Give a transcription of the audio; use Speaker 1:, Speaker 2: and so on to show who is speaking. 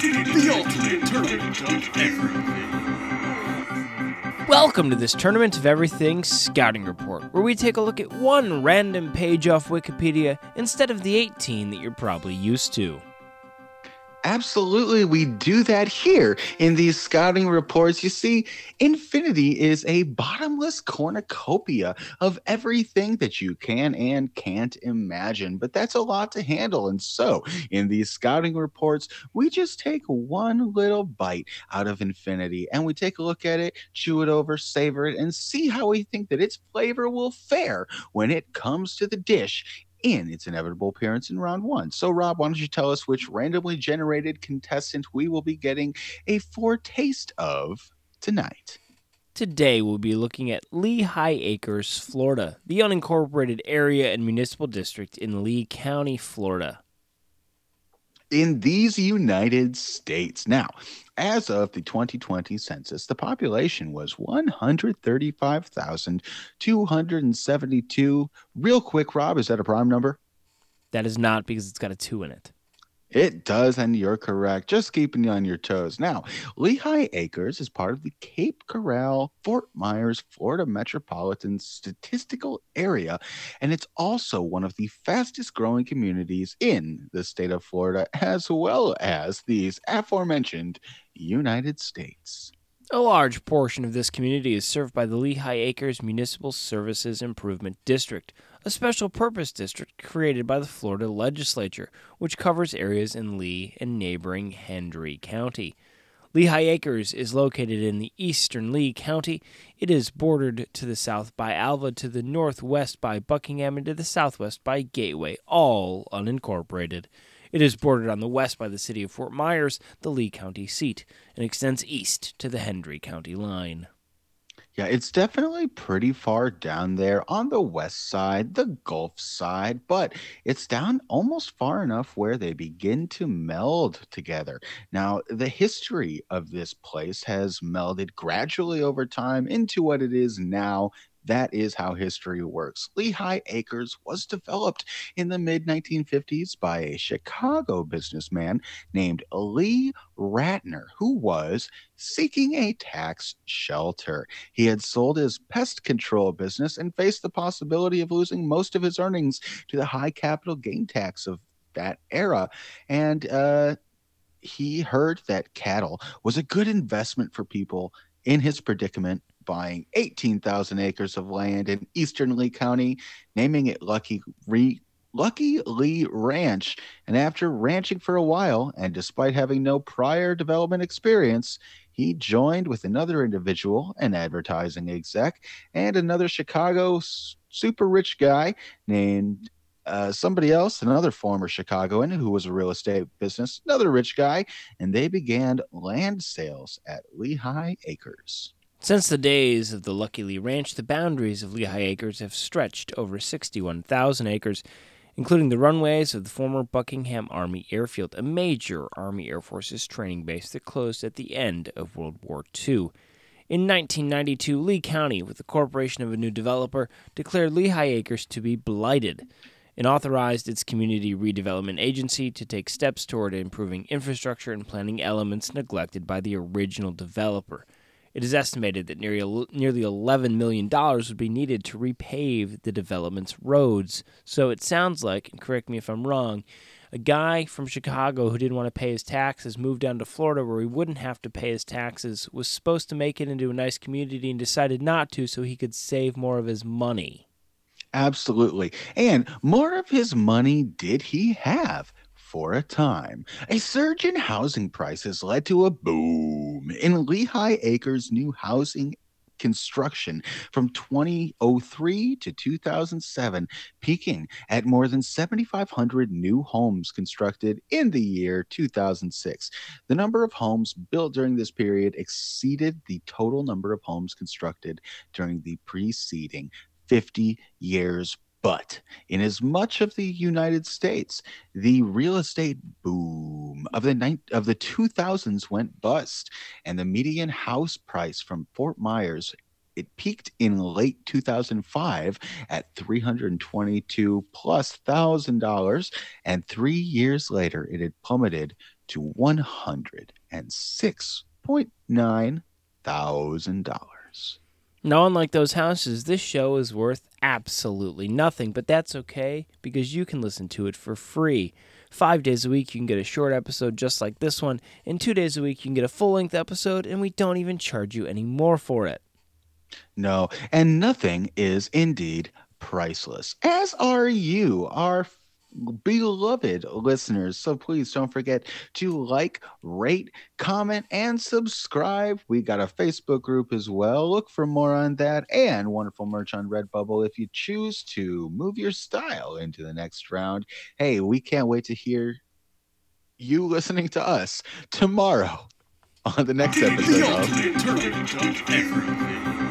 Speaker 1: the ultimate tournament of everything.
Speaker 2: Welcome to this Tournament of Everything Scouting Report, where we take a look at one random page off Wikipedia instead of the 18 that you're probably used to.
Speaker 3: Absolutely, we do that here in these scouting reports. You see, Infinity is a bottomless cornucopia of everything that you can and can't imagine, but that's a lot to handle. And so, in these scouting reports, we just take one little bite out of Infinity and we take a look at it, chew it over, savor it, and see how we think that its flavor will fare when it comes to the dish in its inevitable appearance in round one. So, Rob, why don't you tell us which randomly generated contestant we will be getting a foretaste of tonight?
Speaker 2: Today, we'll be looking at Lehigh Acres, Florida, the unincorporated area and municipal district in Lee County, Florida.
Speaker 3: In these United States. Now, as of the 2020 census, the population was 135,272. Real quick, Rob, is that a prime number?
Speaker 2: That is not because it's got a 2 in it.
Speaker 3: It does, and you're correct. Just keeping you on your toes. Now, Lehigh Acres is part of the Cape Coral, Fort Myers, Florida metropolitan statistical area, and it's also one of the fastest growing communities in the state of Florida, as well as these aforementioned United States.
Speaker 2: A large portion of this community is served by the Lehigh Acres Municipal Services Improvement District, a special purpose district created by the Florida legislature, which covers areas in Lee and neighboring Hendry County. Lehigh Acres is located in the eastern Lee County. It is bordered to the south by Alva, to the northwest by Buckingham, and to the southwest by Gateway, all unincorporated. It is bordered on the west by the city of Fort Myers, the Lee County seat, and extends east to the Hendry County line.
Speaker 3: Yeah, it's definitely pretty far down there on the west side, the Gulf side, but it's down almost far enough where they begin to meld together. Now, the history of this place has melded gradually over time into what it is now that is how history works. Lehigh Acres was developed in the mid 1950s by a Chicago businessman named Lee Ratner, who was seeking a tax shelter. He had sold his pest control business and faced the possibility of losing most of his earnings to the high capital gain tax of that era. And, uh, he heard that cattle was a good investment for people in his predicament buying 18,000 acres of land in eastern Lee County, naming it Lucky Re- Lucky Lee Ranch. And after ranching for a while, and despite having no prior development experience, he joined with another individual, an advertising exec, and another Chicago super rich guy named uh, somebody else, another former Chicagoan who was a real estate business, another rich guy, and they began land sales at Lehigh Acres.
Speaker 2: Since the days of the Lucky Lee Ranch, the boundaries of Lehigh Acres have stretched over 61,000 acres, including the runways of the former Buckingham Army Airfield, a major Army Air Forces training base that closed at the end of World War II. In 1992, Lee County, with the corporation of a new developer, declared Lehigh Acres to be blighted and authorized its community redevelopment agency to take steps toward improving infrastructure and planning elements neglected by the original developer. It is estimated that nearly, nearly $11 million would be needed to repave the development's roads. So it sounds like, and correct me if I'm wrong, a guy from Chicago who didn't want to pay his taxes moved down to Florida where he wouldn't have to pay his taxes, was supposed to make it into a nice community and decided not to so he could save more of his money.
Speaker 3: Absolutely. And more of his money did he have for a time. A surge in housing prices led to a boom in Lehigh Acres new housing construction from 2003 to 2007, peaking at more than 7,500 new homes constructed in the year 2006. The number of homes built during this period exceeded the total number of homes constructed during the preceding 50 years but in as much of the United States, the real estate boom of the ni- of the 2000s went bust, and the median house price from Fort Myers it peaked in late 2005 at 322 plus thousand dollars, and three years later it had plummeted to $106.9 thousand.
Speaker 2: Now, unlike those houses, this show is worth absolutely nothing, but that's okay because you can listen to it for free. Five days a week, you can get a short episode just like this one, and two days a week, you can get a full length episode, and we don't even charge you any more for it.
Speaker 3: No, and nothing is indeed priceless, as are you, our beloved listeners. So please don't forget to like, rate, comment, and subscribe. We got a Facebook group as well. Look for more on that and wonderful merch on Redbubble if you choose to move your style into the next round. Hey, we can't wait to hear you listening to us tomorrow on the next episode of